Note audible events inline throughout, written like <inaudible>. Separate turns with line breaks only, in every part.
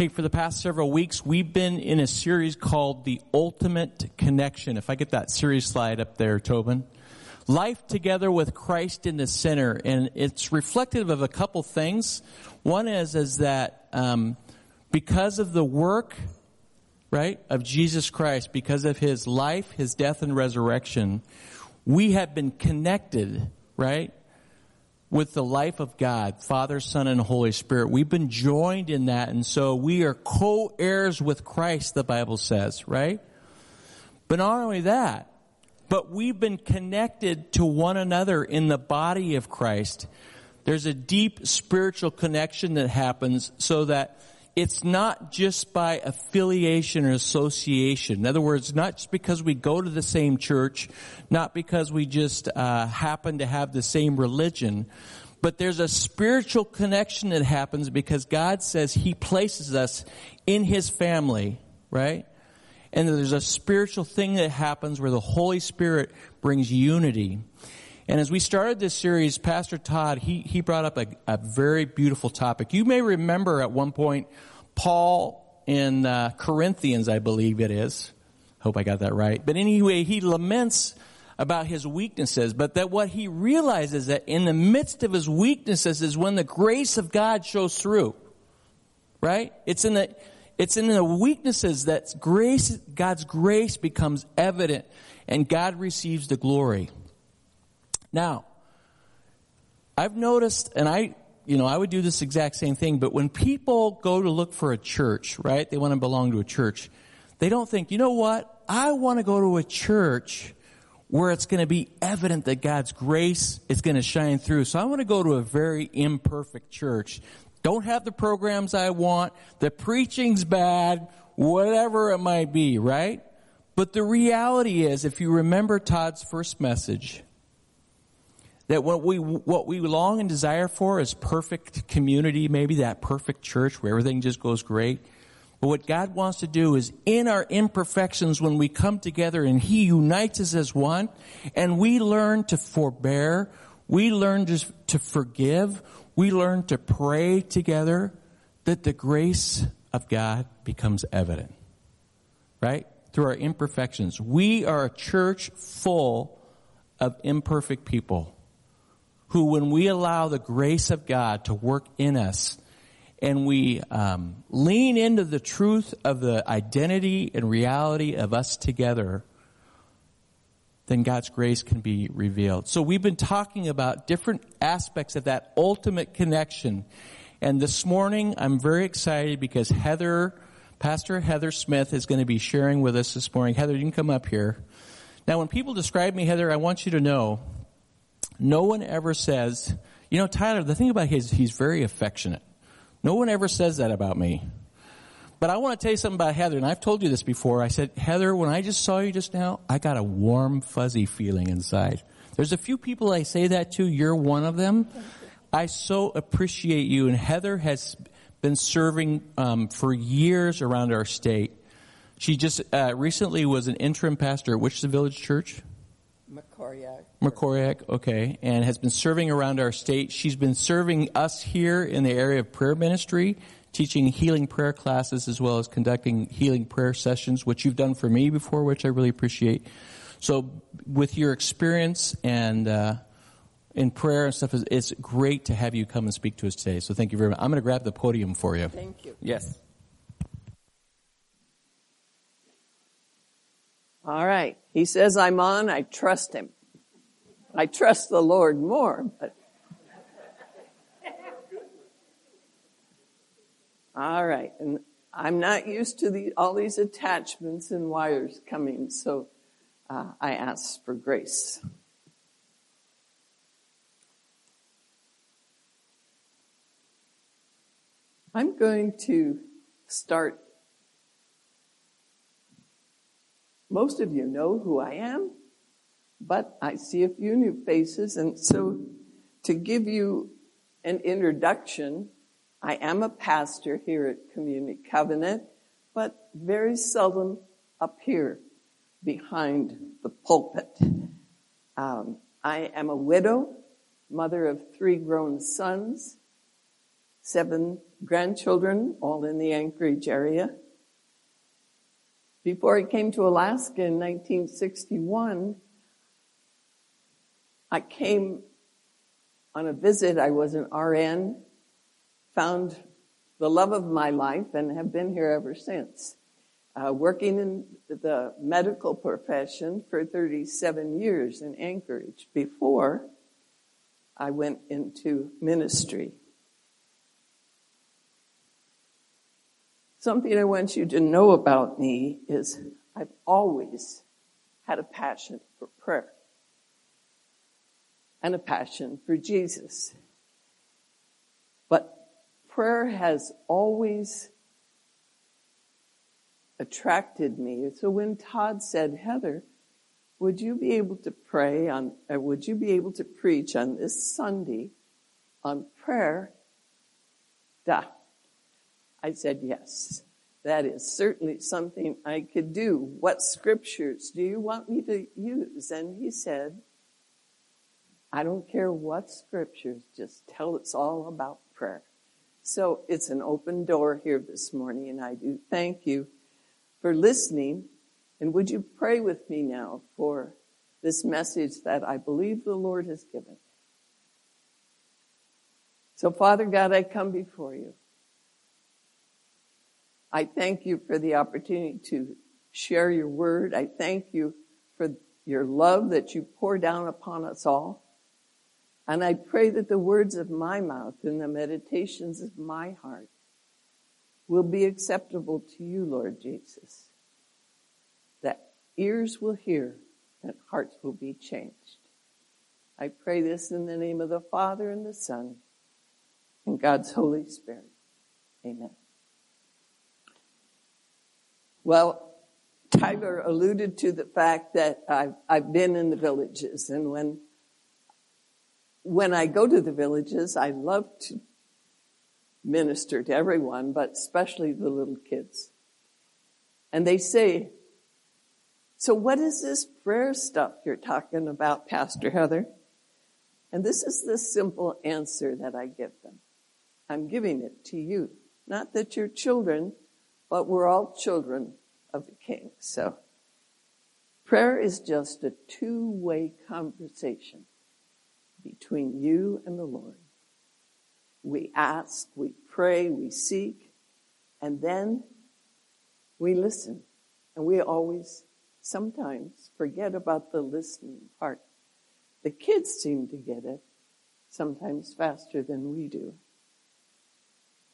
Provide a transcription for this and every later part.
Hey, for the past several weeks, we've been in a series called The Ultimate Connection. If I get that series slide up there, Tobin. Life together with Christ in the center. And it's reflective of a couple things. One is, is that, um, because of the work, right, of Jesus Christ, because of his life, his death and resurrection, we have been connected, right, with the life of God, Father, Son, and Holy Spirit. We've been joined in that, and so we are co-heirs with Christ, the Bible says, right? But not only that, but we've been connected to one another in the body of Christ. There's a deep spiritual connection that happens so that it's not just by affiliation or association. In other words, not just because we go to the same church, not because we just uh, happen to have the same religion, but there's a spiritual connection that happens because God says He places us in His family, right? And there's a spiritual thing that happens where the Holy Spirit brings unity. And as we started this series, Pastor Todd, he, he brought up a, a very beautiful topic. You may remember at one point, Paul in uh, Corinthians, I believe it is. Hope I got that right. But anyway, he laments about his weaknesses, but that what he realizes that in the midst of his weaknesses is when the grace of God shows through. Right? It's in the, it's in the weaknesses that grace, God's grace becomes evident and God receives the glory. Now, I've noticed, and I, you know, I would do this exact same thing, but when people go to look for a church, right, they want to belong to a church, they don't think, you know what, I want to go to a church where it's going to be evident that God's grace is going to shine through. So I want to go to a very imperfect church. Don't have the programs I want, the preaching's bad, whatever it might be, right? But the reality is, if you remember Todd's first message, that what we, what we long and desire for is perfect community, maybe that perfect church where everything just goes great. But what God wants to do is in our imperfections when we come together and He unites us as one and we learn to forbear, we learn to, to forgive, we learn to pray together that the grace of God becomes evident. Right? Through our imperfections. We are a church full of imperfect people who, when we allow the grace of God to work in us and we um, lean into the truth of the identity and reality of us together, then God's grace can be revealed. So we've been talking about different aspects of that ultimate connection. And this morning, I'm very excited because Heather, Pastor Heather Smith is going to be sharing with us this morning. Heather, you can come up here. Now, when people describe me, Heather, I want you to know no one ever says, you know, Tyler, the thing about him is he's very affectionate. No one ever says that about me. But I want to tell you something about Heather, and I've told you this before. I said, Heather, when I just saw you just now, I got a warm, fuzzy feeling inside. There's a few people I say that to. You're one of them. I so appreciate you. And Heather has been serving um, for years around our state. She just uh, recently was an interim pastor at which the village church?
Mekoryuk.
Mekoryuk, okay, and has been serving around our state. She's been serving us here in the area of prayer ministry, teaching healing prayer classes as well as conducting healing prayer sessions, which you've done for me before, which I really appreciate. So, with your experience and uh, in prayer and stuff, it's great to have you come and speak to us today. So, thank you very much. I'm going to grab the podium for you.
Thank you.
Yes.
All right. He says I'm on. I trust him. I trust the Lord more, but. All right. And I'm not used to the, all these attachments and wires coming, so uh, I ask for grace. I'm going to start most of you know who I am, but I see a few new faces. And so to give you an introduction, I am a pastor here at Community Covenant, but very seldom up here behind the pulpit. Um, I am a widow, mother of three grown sons, seven grandchildren, all in the Anchorage area. Before I came to Alaska in 1961, I came on a visit. I was an RN, found the love of my life, and have been here ever since. Uh, working in the medical profession for 37 years in Anchorage before I went into ministry. Something I want you to know about me is I've always had a passion for prayer and a passion for Jesus. But prayer has always attracted me. So when Todd said, Heather, would you be able to pray on, or would you be able to preach on this Sunday on prayer? Duh. I said, yes, that is certainly something I could do. What scriptures do you want me to use? And he said, I don't care what scriptures, just tell us all about prayer. So it's an open door here this morning, and I do thank you for listening. And would you pray with me now for this message that I believe the Lord has given? So, Father God, I come before you. I thank you for the opportunity to share your word. I thank you for your love that you pour down upon us all. And I pray that the words of my mouth and the meditations of my heart will be acceptable to you, Lord Jesus. That ears will hear and hearts will be changed. I pray this in the name of the Father and the Son and God's Holy Spirit. Amen. Well, Tyler alluded to the fact that I've, I've been in the villages and when when I go to the villages, I love to minister to everyone, but especially the little kids. And they say, so what is this prayer stuff you're talking about, Pastor Heather? And this is the simple answer that I give them. I'm giving it to you. Not that you're children, but we're all children of the King. So prayer is just a two-way conversation between you and the Lord. We ask, we pray, we seek, and then we listen. And we always, sometimes, forget about the listening part. The kids seem to get it sometimes faster than we do.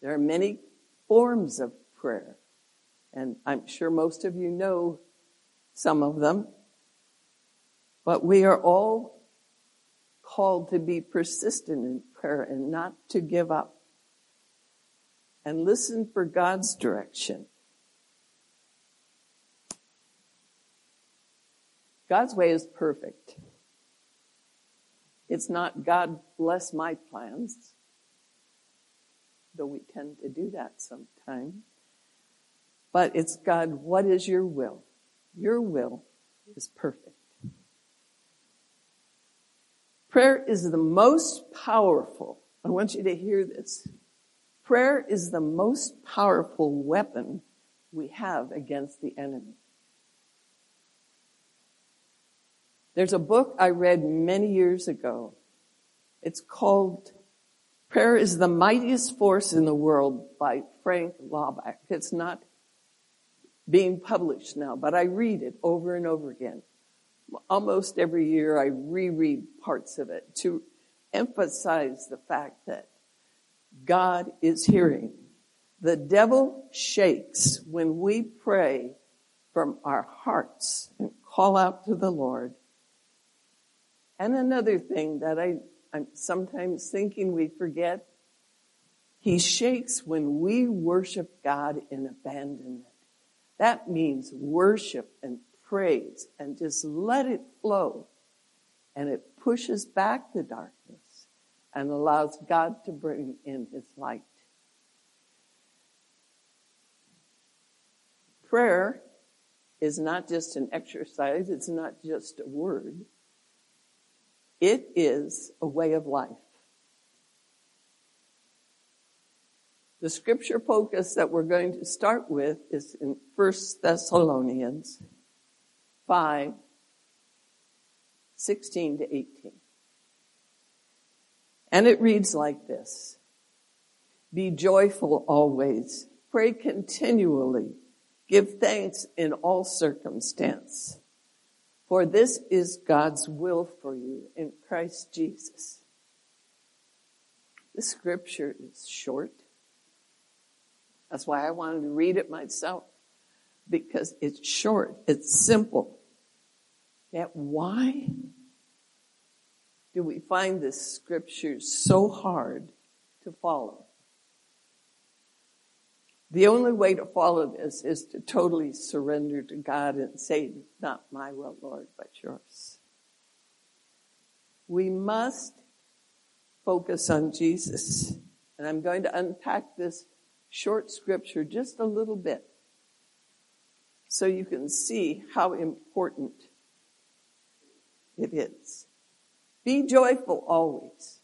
There are many forms of prayer, and I'm sure most of you know some of them. But we are all called to be persistent in prayer and not to give up. And listen for God's direction. God's way is perfect. It's not God bless my plans, though we tend to do that sometimes. But it's God, what is your will? Your will is perfect. Prayer is the most powerful. I want you to hear this. Prayer is the most powerful weapon we have against the enemy. There's a book I read many years ago. It's called Prayer is the Mightiest Force in the World by Frank Laubach. It's not being published now, but I read it over and over again almost every year I reread parts of it to emphasize the fact that God is hearing. The devil shakes when we pray from our hearts and call out to the Lord. And another thing that I, I'm sometimes thinking we forget, he shakes when we worship God in abandonment. That means worship and praise and just let it flow. And it pushes back the darkness and allows God to bring in his light. Prayer is not just an exercise, it's not just a word. It is a way of life. The scripture focus that we're going to start with is in 1 Thessalonians 5, 16 to 18. And it reads like this. Be joyful always. Pray continually. Give thanks in all circumstance. For this is God's will for you in Christ Jesus. The scripture is short. That's why I wanted to read it myself. Because it's short, it's simple. Yet why do we find this scripture so hard to follow? The only way to follow this is to totally surrender to God and say, not my will, Lord, but yours. We must focus on Jesus. And I'm going to unpack this short scripture just a little bit so you can see how important it is. Be joyful always.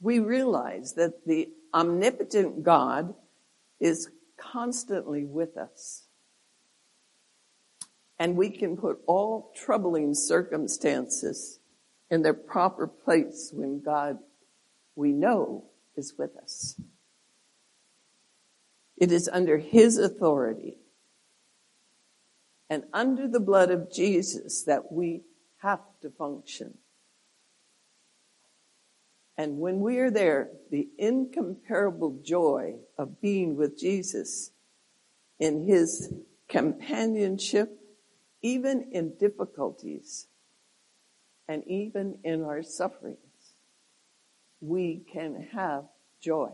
We realize that the omnipotent God is constantly with us. And we can put all troubling circumstances in their proper place when God, we know, is with us. It is under His authority and under the blood of Jesus that we have to function. And when we are there, the incomparable joy of being with Jesus in his companionship, even in difficulties and even in our sufferings, we can have joy.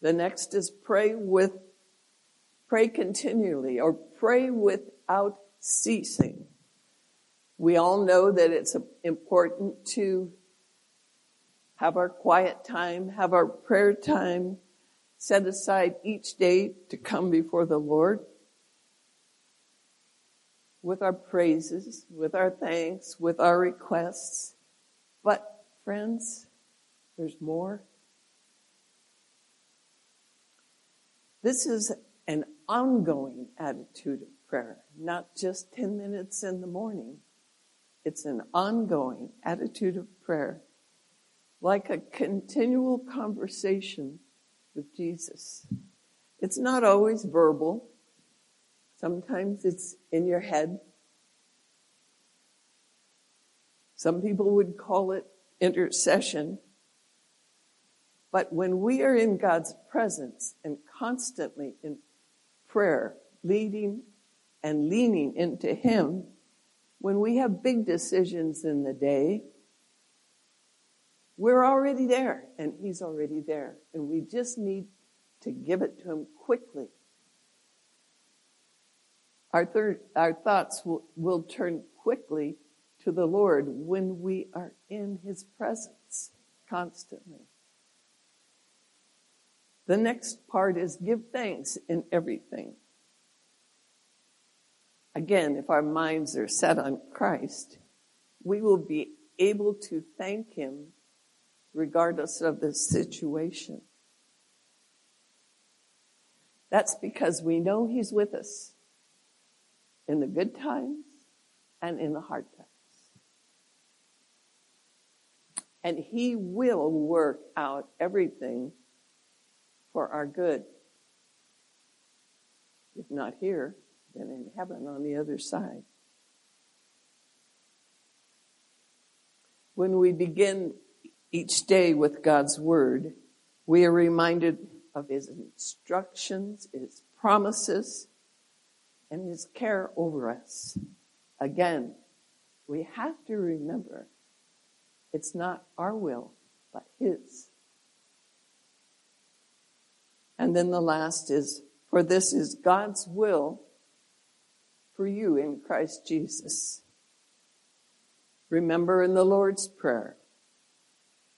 The next is pray with, pray continually or pray without ceasing. We all know that it's important to have our quiet time, have our prayer time, set aside each day to come before the Lord with our praises, with our thanks, with our requests. But friends, there's more. This is an ongoing attitude of prayer, not just 10 minutes in the morning. It's an ongoing attitude of prayer, like a continual conversation with Jesus. It's not always verbal. Sometimes it's in your head. Some people would call it intercession. But when we are in God's presence and constantly in prayer, leading and leaning into Him, when we have big decisions in the day, we're already there and He's already there. And we just need to give it to Him quickly. Our, third, our thoughts will, will turn quickly to the Lord when we are in His presence constantly. The next part is give thanks in everything. Again, if our minds are set on Christ, we will be able to thank Him regardless of the situation. That's because we know He's with us in the good times and in the hard times. And He will work out everything for our good. If not here, then in heaven on the other side. When we begin each day with God's Word, we are reminded of His instructions, His promises, and His care over us. Again, we have to remember it's not our will, but His. And then the last is, for this is God's will for you in Christ Jesus. Remember in the Lord's Prayer,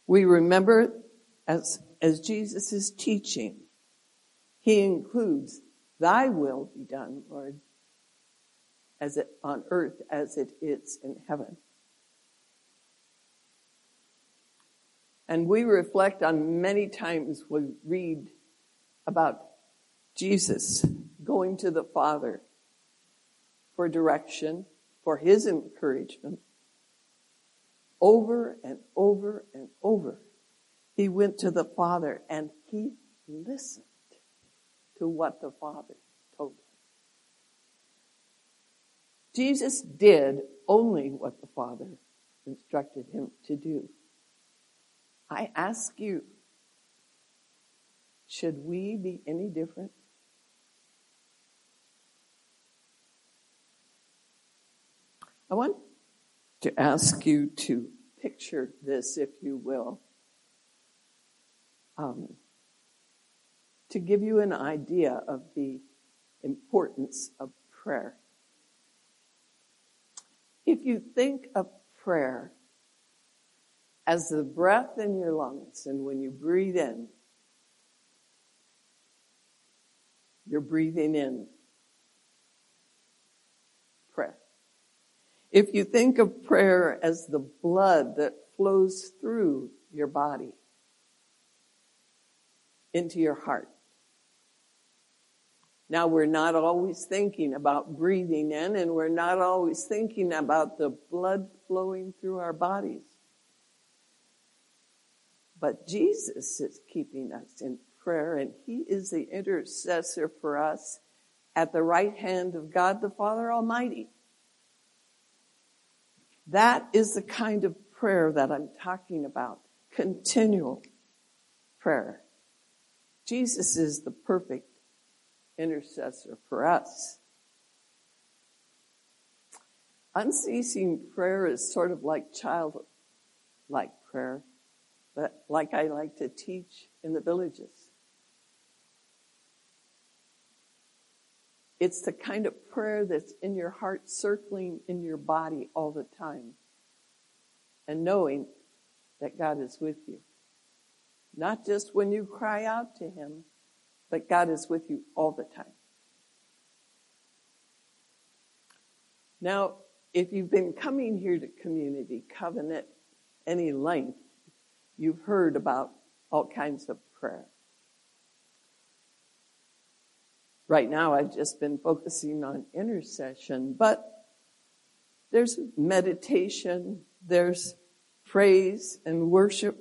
we remember as, as Jesus is teaching, he includes, Thy will be done, Lord, as it on earth as it is in heaven. And we reflect on many times we read about Jesus going to the Father for direction, for his encouragement. Over and over and over, he went to the Father and he listened to what the Father told him. Jesus did only what the Father instructed him to do. I ask you, should we be any different? I want to ask you to picture this, if you will, um, to give you an idea of the importance of prayer. If you think of prayer as the breath in your lungs, and when you breathe in, you're breathing in prayer. If you think of prayer as the blood that flows through your body into your heart. Now we're not always thinking about breathing in and we're not always thinking about the blood flowing through our bodies. But Jesus is keeping us in prayer and He is the intercessor for us at the right hand of God the Father Almighty. That is the kind of prayer that I'm talking about. Continual prayer. Jesus is the perfect intercessor for us. Unceasing prayer is sort of like childlike prayer but like I like to teach in the villages. It's the kind of prayer that's in your heart, circling in your body all the time, and knowing that God is with you. Not just when you cry out to Him, but God is with you all the time. Now, if you've been coming here to Community Covenant any length, you've heard about all kinds of prayer. Right now, I've just been focusing on intercession, but there's meditation, there's praise and worship,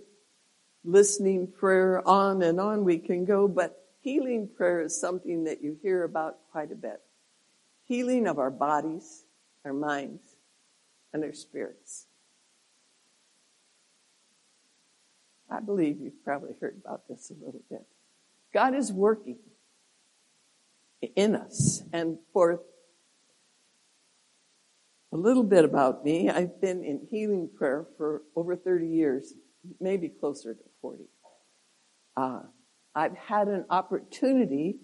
listening prayer, on and on we can go, but healing prayer is something that you hear about quite a bit. Healing of our bodies, our minds, and our spirits. I believe you've probably heard about this a little bit. God is working in us. And for a little bit about me, I've been in healing prayer for over 30 years, maybe closer to 40. Uh, I've had an opportunity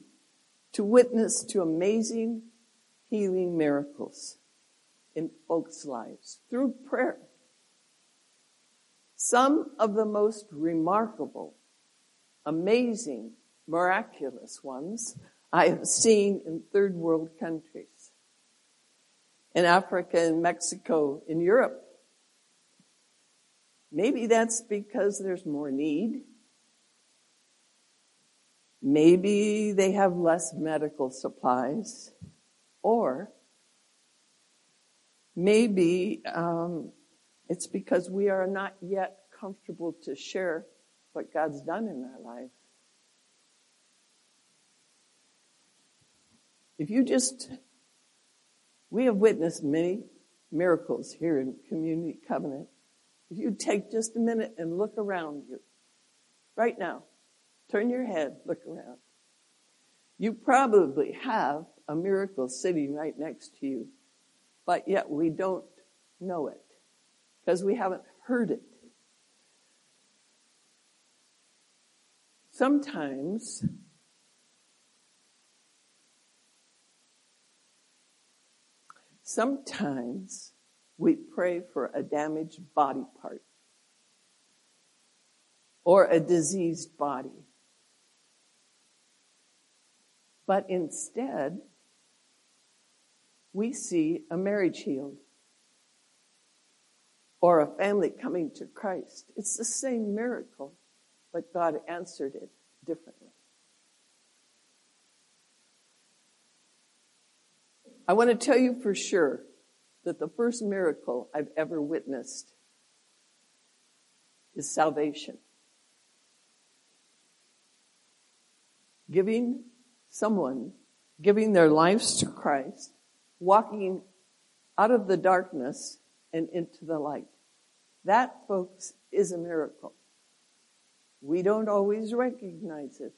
to witness to amazing healing miracles in folks' lives through prayer. Some of the most remarkable, amazing, miraculous ones I have seen in third world countries. In Africa in Mexico, in Europe. Maybe that's because there's more need. Maybe they have less medical supplies. Or maybe um, it's because we are not yet comfortable to share what God's done in our lives. If you just, we have witnessed many miracles here in Community Covenant. If you take just a minute and look around you, right now, turn your head, look around. You probably have a miracle sitting right next to you, but yet we don't know it because we haven't heard it. Sometimes Sometimes we pray for a damaged body part or a diseased body. But instead, we see a marriage healed or a family coming to Christ. It's the same miracle, but God answered it differently. I want to tell you for sure that the first miracle I've ever witnessed is salvation. Giving someone, giving their lives to Christ, walking out of the darkness and into the light. That, folks, is a miracle. We don't always recognize it,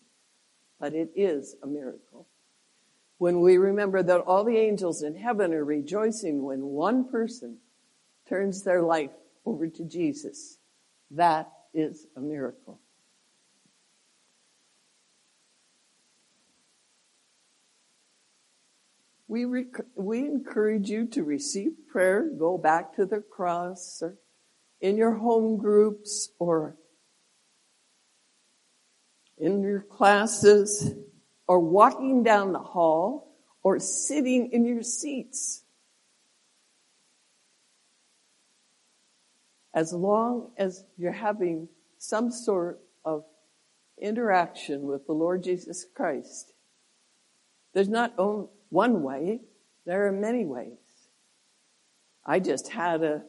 but it is a miracle. When we remember that all the angels in heaven are rejoicing when one person turns their life over to Jesus, that is a miracle. We, rec- we encourage you to receive prayer, go back to the cross, or in your home groups, or in your classes, or walking down the hall, or sitting in your seats. As long as you're having some sort of interaction with the Lord Jesus Christ, there's not one way. There are many ways. I just had a,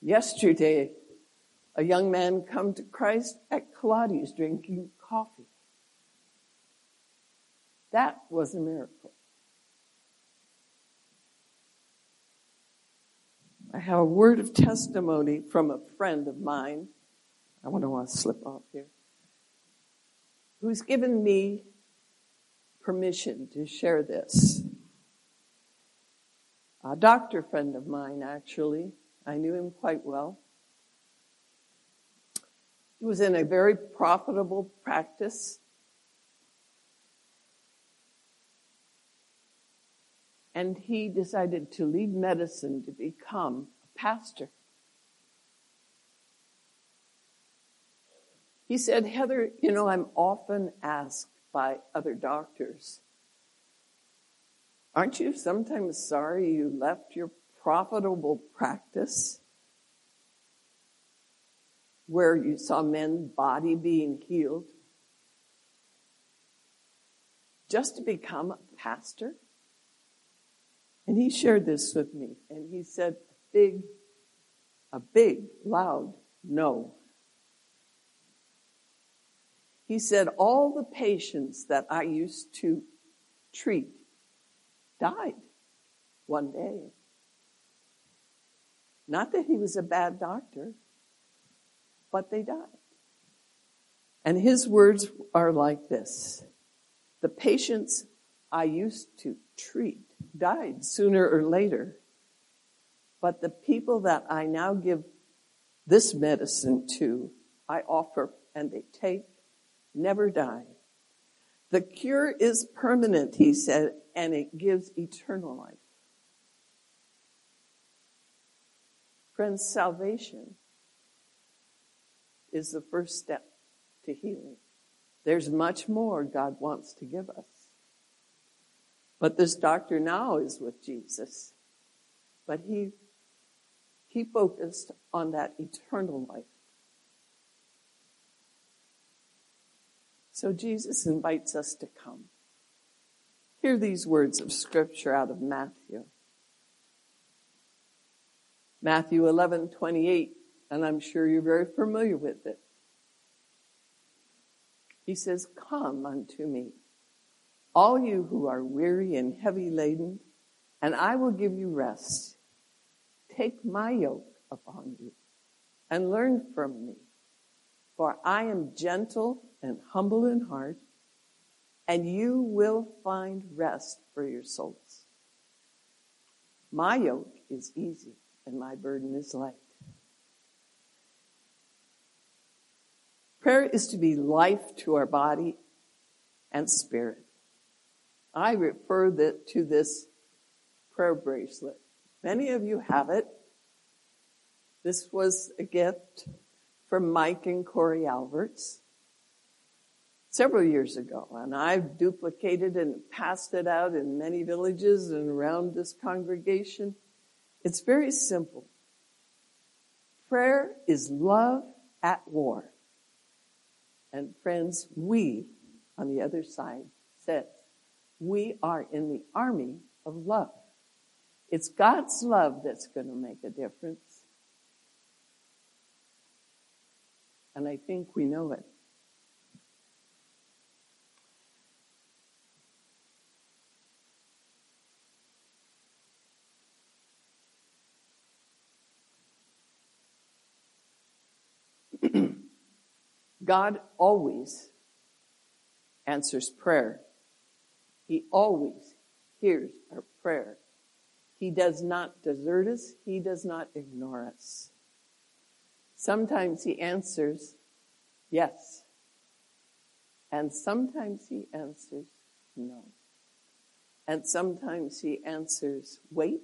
yesterday, a young man come to Christ at Pilates drinking coffee. That was a miracle. I have a word of testimony from a friend of mine. I to want to slip off here. Who's given me permission to share this. A doctor friend of mine, actually, I knew him quite well. He was in a very profitable practice. And he decided to leave medicine to become a pastor. He said, Heather, you know, I'm often asked by other doctors. Aren't you sometimes sorry you left your profitable practice where you saw men's body being healed just to become a pastor? And he shared this with me and he said, big, a big, loud no. He said, all the patients that I used to treat died one day. Not that he was a bad doctor, but they died. And his words are like this. The patients I used to treat died sooner or later, but the people that I now give this medicine to, I offer and they take never die. The cure is permanent, he said, and it gives eternal life. Friends, salvation is the first step to healing. There's much more God wants to give us. But this doctor now is with Jesus. But he, he focused on that eternal life. So Jesus invites us to come. Hear these words of scripture out of Matthew. Matthew 11, 28, and I'm sure you're very familiar with it. He says, Come unto me, all you who are weary and heavy laden, and I will give you rest. Take my yoke upon you and learn from me, for I am gentle and humble in heart, and you will find rest for your souls. My yoke is easy and my burden is light. Prayer is to be life to our body and spirit. I refer to this prayer bracelet. Many of you have it. This was a gift from Mike and Corey Alberts several years ago, and I've duplicated and passed it out in many villages and around this congregation. It's very simple. Prayer is love at war. And friends, we on the other side says, we are in the army of love. It's God's love that's going to make a difference. And I think we know it. <clears throat> God always answers prayer. He always hears our prayer. He does not desert us. He does not ignore us. Sometimes he answers yes. And sometimes he answers no. And sometimes he answers wait.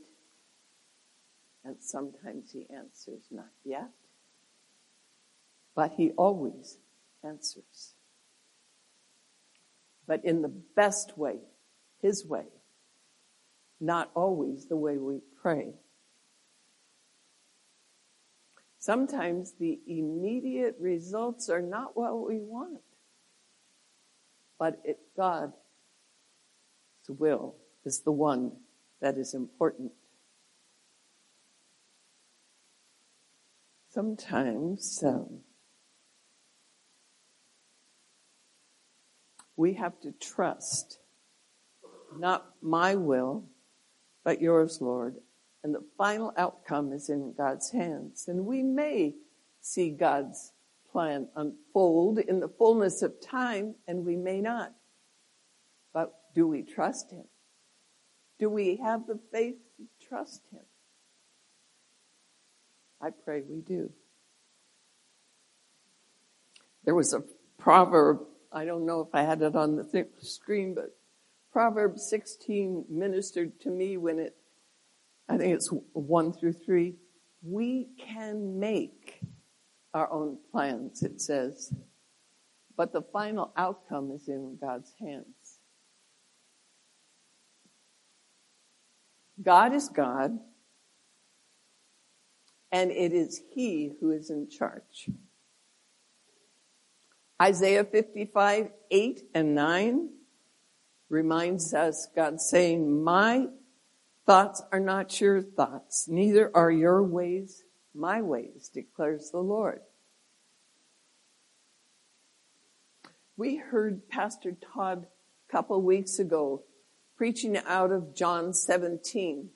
And sometimes he answers not yet. But he always answers. But in the best way, his way, not always the way we pray. Sometimes the immediate results are not what we want, but it, God's will is the one that is important. Sometimes um, we have to trust not my will, but yours, Lord. And the final outcome is in God's hands. And we may see God's plan unfold in the fullness of time, and we may not. But do we trust Him? Do we have the faith to trust Him? I pray we do. There was a proverb I don't know if I had it on the screen, but Proverbs 16 ministered to me when it, I think it's one through three. We can make our own plans, it says, but the final outcome is in God's hands. God is God, and it is He who is in charge. Isaiah 55, 8 and 9 reminds us God saying, my thoughts are not your thoughts, neither are your ways my ways, declares the Lord. We heard Pastor Todd a couple weeks ago preaching out of John 17.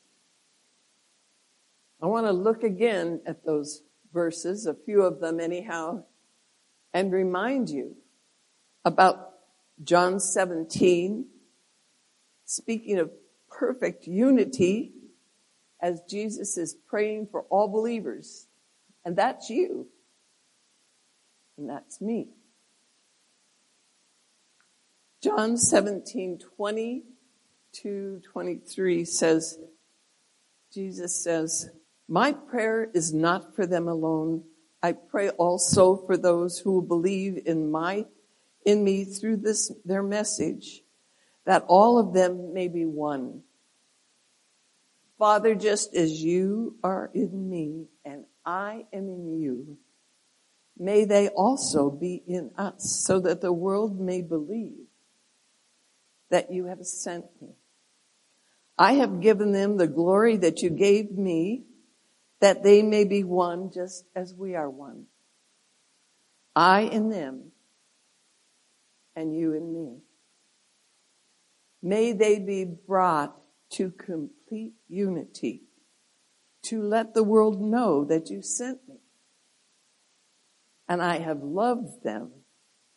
I want to look again at those verses, a few of them anyhow, and remind you about John 17, speaking of perfect unity as Jesus is praying for all believers. And that's you. And that's me. John 17, 20 to 23 says, Jesus says, my prayer is not for them alone, I pray also for those who will believe in my, in me through this, their message, that all of them may be one. Father, just as you are in me and I am in you, may they also be in us so that the world may believe that you have sent me. I have given them the glory that you gave me that they may be one just as we are one. I in them and you in me. May they be brought to complete unity to let the world know that you sent me. And I have loved them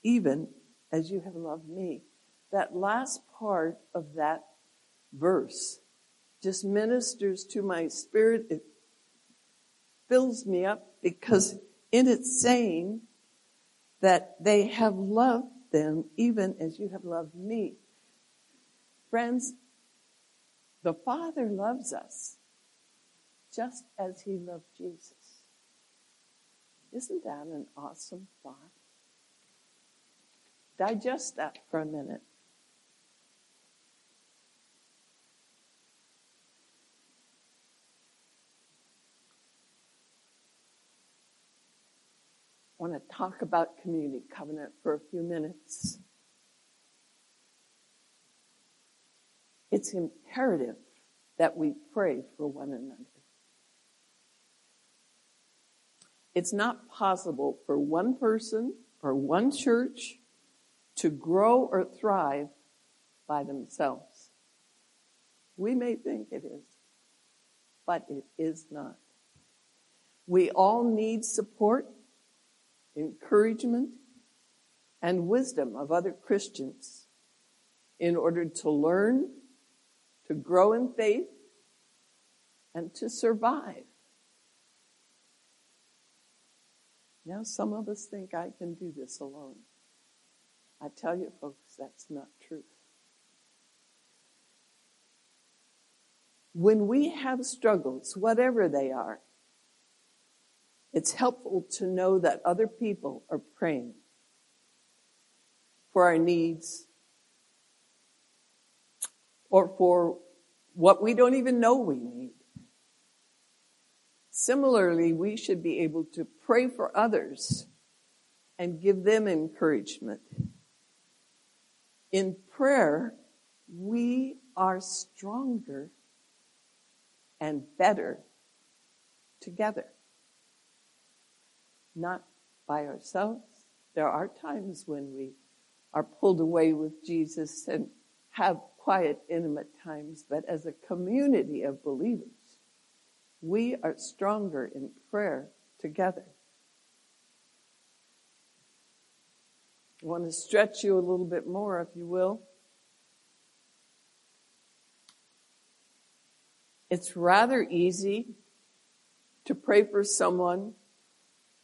even as you have loved me. That last part of that verse just ministers to my spirit. It fills me up because in it saying that they have loved them even as you have loved me. Friends, The Father loves us just as he loved Jesus. Isn't that an awesome thought? Digest that for a minute. I want to talk about community covenant for a few minutes. It's imperative that we pray for one another. It's not possible for one person or one church to grow or thrive by themselves. We may think it is, but it is not. We all need support, encouragement, and wisdom of other Christians in order to learn, to grow in faith, and to survive. Now, some of us think I can do this alone. I tell you, folks, that's not true. When we have struggles, whatever they are, it's helpful to know that other people are praying for our needs or for what we don't even know we need. Similarly, we should be able to pray for others and give them encouragement. In prayer, we are stronger and better together. Not by ourselves. There are times when we are pulled away with Jesus and have quiet, intimate times, but as a community of believers, we are stronger in prayer together. I want to stretch you a little bit more, if you will. It's rather easy to pray for someone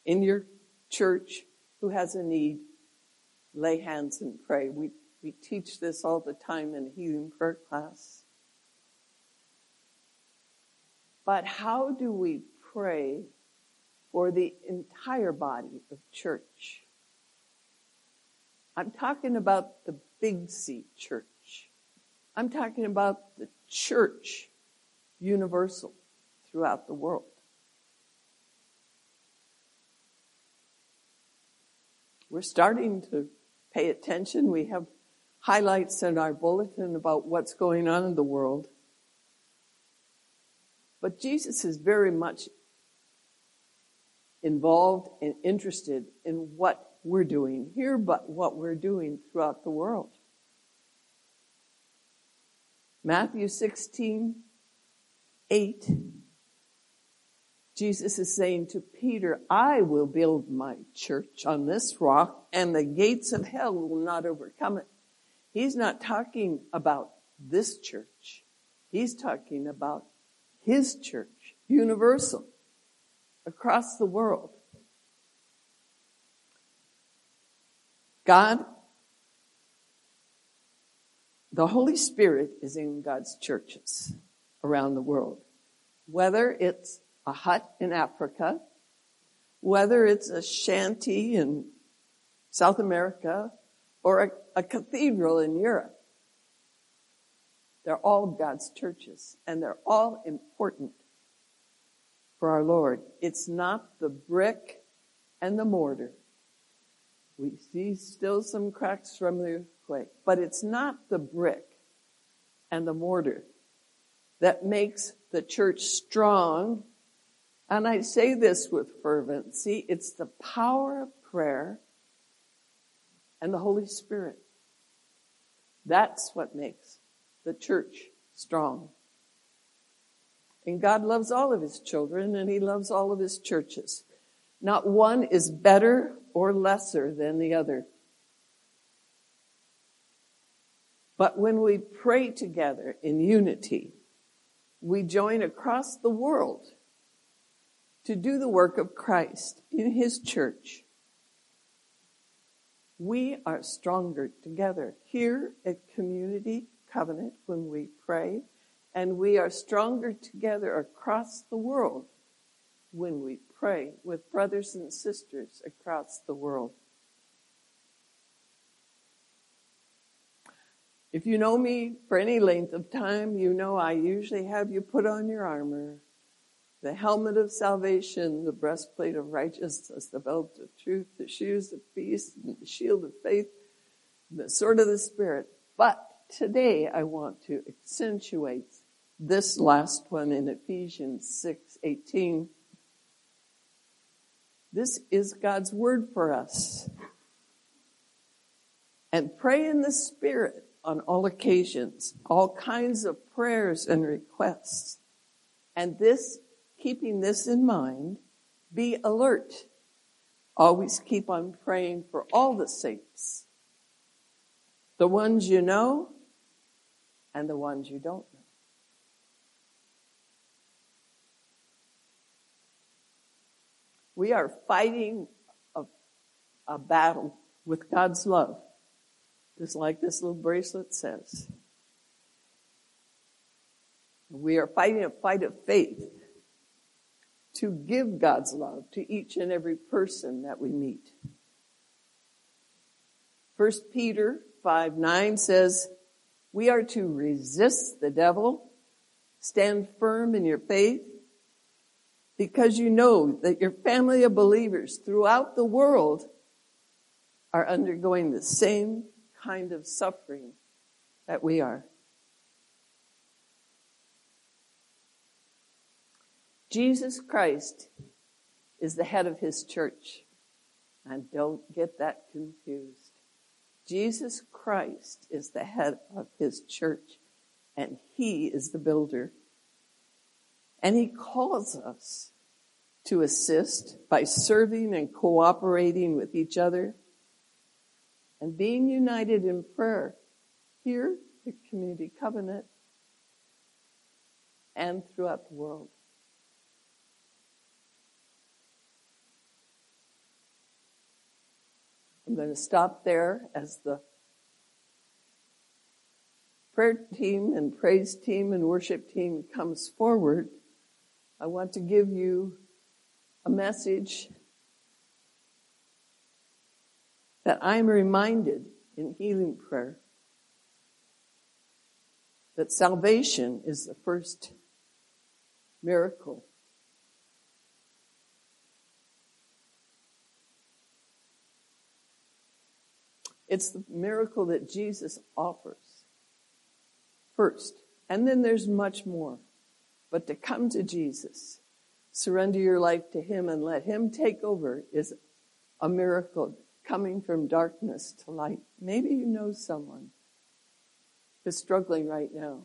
in your church who has a need. Lay hands and pray. We, we teach this all the time in a healing prayer class. But how do we pray for the entire body of church? I'm talking about the big C church. I'm talking about the church universal throughout the world. We're starting to pay attention. We have highlights in our bulletin about what's going on in the world. But Jesus is very much involved and interested in what we're doing here, but what we're doing throughout the world. Matthew 16, 8. Jesus is saying to Peter, I will build my church on this rock and the gates of hell will not overcome it. He's not talking about this church. He's talking about his church, universal, across the world. God, the Holy Spirit is in God's churches around the world. Whether it's a hut in Africa, whether it's a shanty in South America, or a, a cathedral in Europe. They're all God's churches, and they're all important for our Lord. It's not the brick and the mortar. We see still some cracks from the earthquake, but it's not the brick and the mortar that makes the church strong. And I say this with fervency. It's the power of prayer and the Holy Spirit. That's what makes the church strong. And God loves all of his children and he loves all of his churches. Not one is better or lesser than the other. But when we pray together in unity, we join across the world to do the work of Christ in his church we are stronger together here at Community Covenant when we pray And we are stronger together across the world when we pray with brothers and sisters across the world. If you know me for any length of time, you know I usually have you put on your armor, the helmet of salvation, the breastplate of righteousness, the belt of truth, the shoes of peace, the shield of faith, the sword of the Spirit. But today I want to accentuate this last one in Ephesians 6, 18. This is God's word for us. And pray in the Spirit on all occasions, all kinds of prayers and requests. And this, keeping this in mind, be alert. Always keep on praying for all the saints. The ones you know and the ones you don't know. We are fighting a, a battle with God's love, just like this little bracelet says. We are fighting a fight of faith to give God's love to each and every person that we meet. First Peter 5 9 says, We are to resist the devil, stand firm in your faith, because you know that your family of believers throughout the world are undergoing the same kind of suffering that we are. Jesus Christ is the head of his church. And don't get that confused. Jesus Christ is the head of his church and he is the builder. And he calls us to assist by serving and cooperating with each other and being united in prayer here the Community Covenant and throughout the world. I'm going to stop there as the prayer team and praise team and worship team comes forward. I want to give you a message that I'm reminded in healing prayer that salvation is the first miracle It's the miracle that Jesus offers first. And then there's much more. But to come to Jesus, surrender your life to Him and let Him take over is a miracle coming from darkness to light. Maybe you know someone who's struggling right now.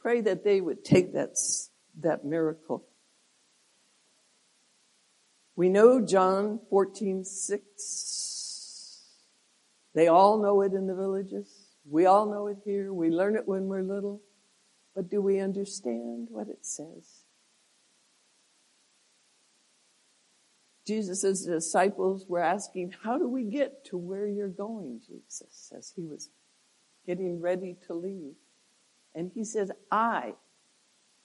Pray that they would take that, that miracle. We know John 14, 6 they all know it in the villages. We all know it here. We learn it when we're little. But do we understand what it says? Jesus' disciples were asking, How do we get to where you're going, Jesus? As he was getting ready to leave. And he says, I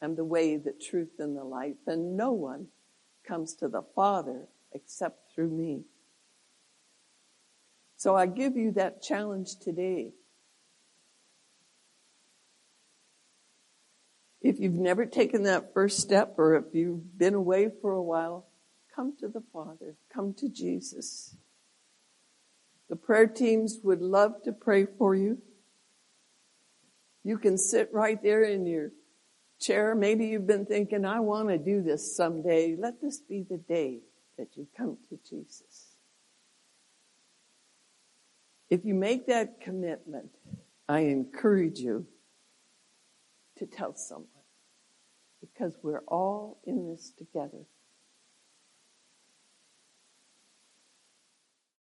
am the way, the truth, and the life, and no one comes to the Father except through me. So I give you that challenge today. If you've never taken that first step or if you've been away for a while, come to the Father, come to Jesus. The prayer teams would love to pray for you. You can sit right there in your chair. Maybe you've been thinking, I want to do this someday. Let this be the day that you come to Jesus. If you make that commitment, I encourage you to tell someone because we're all in this together.